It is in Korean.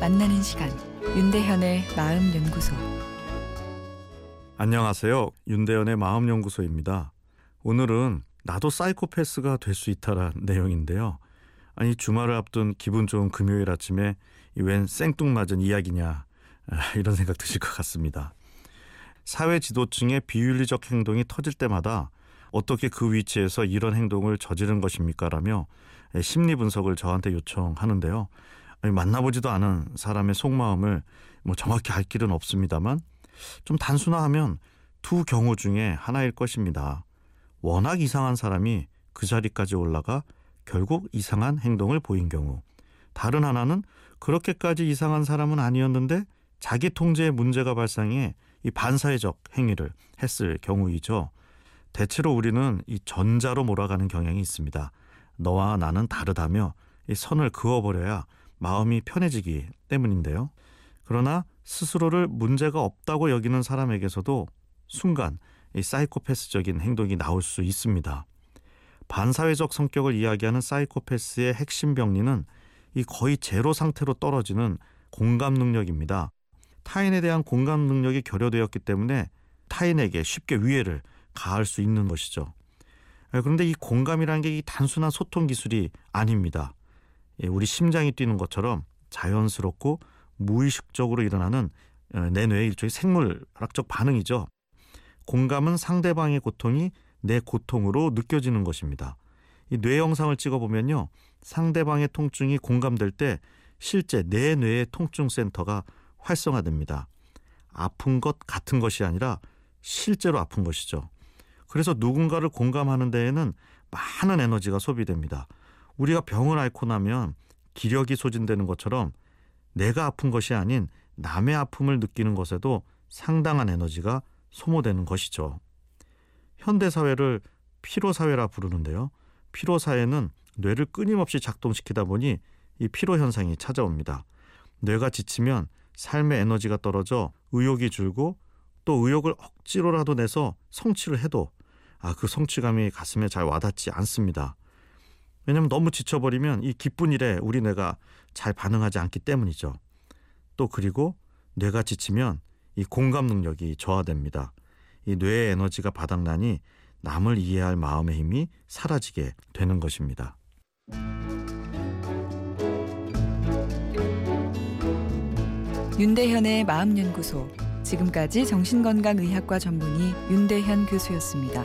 만나는 시간 윤대현의 마음 연구소 안녕하세요. 윤대현의 마음 연구소입니다. 오늘은 나도 사이코패스가 될 수 있다란 내용인데요. 아니 주말을 앞둔 기분 좋은 금요일 아침에 웬 생뚱맞은 이야기냐 아, 이런 생각 드실 것 같습니다. 사회 지도층의 비윤리적 행동이 터질 때마다 어떻게 그 위치에서 이런 행동을 저지른 것입니까라며 심리 분석을 저한테 요청하는데요. 만나보지도 않은 사람의 속마음을 뭐 정확히 알 길은 없습니다만 좀 단순화하면 두 경우 중에 하나일 것입니다. 워낙 이상한 사람이 그 자리까지 올라가 결국 이상한 행동을 보인 경우. 다른 하나는 그렇게까지 이상한 사람은 아니었는데 자기 통제에 문제가 발생해 이 반사회적 행위를 했을 경우이죠. 대체로 우리는 이 전자로 몰아가는 경향이 있습니다. 너와 나는 다르다며 이 선을 그어버려야 마음이 편해지기 때문인데요. 그러나 스스로를 문제가 없다고 여기는 사람에게서도 순간 이 사이코패스적인 행동이 나올 수 있습니다. 반사회적 성격을 이야기하는 사이코패스의 핵심 병리는 이 거의 제로 상태로 떨어지는 공감 능력입니다. 타인에 대한 공감 능력이 결여되었기 때문에 타인에게 쉽게 위해를 가할 수 있는 것이죠. 예, 그런데 이 공감이라는 게 단순한 소통 기술이 아닙니다. 예, 우리 심장이 뛰는 것처럼 자연스럽고 무의식적으로 일어나는 어, 내 뇌의 일종의 생물학적 반응이죠. 공감은 상대방의 고통이 내 고통으로 느껴지는 것입니다. 이 뇌 영상을 찍어보면요. 상대방의 통증이 공감될 때 실제 내 뇌의 통증 센터가 활성화됩니다. 아픈 것 같은 것이 아니라 실제로 아픈 것이죠. 그래서 누군가를 공감하는 데에는 많은 에너지가 소비됩니다. 우리가 병을 앓고 나면 기력이 소진되는 것처럼 내가 아픈 것이 아닌 남의 아픔을 느끼는 것에도 상당한 에너지가 소모되는 것이죠. 현대 사회를 피로 사회라 부르는데요. 피로 사회는 뇌를 끊임없이 작동시키다 보니 이 피로 현상이 찾아옵니다. 뇌가 지치면 삶의 에너지가 떨어져 의욕이 줄고 또 의욕을 억지로라도 내서 성취를 해도 아, 그 성취감이 가슴에 잘 와닿지 않습니다. 왜냐하면 너무 지쳐버리면 이 기쁜 일에 우리 뇌가 잘 반응하지 않기 때문이죠. 또 그리고 뇌가 지치면 이 공감 능력이 저하됩니다. 이 뇌의 에너지가 바닥나니 남을 이해할 마음의 힘이 사라지게 되는 것입니다. 윤대현의 마음연구소 지금까지 정신건강의학과 전문의 윤대현 교수였습니다.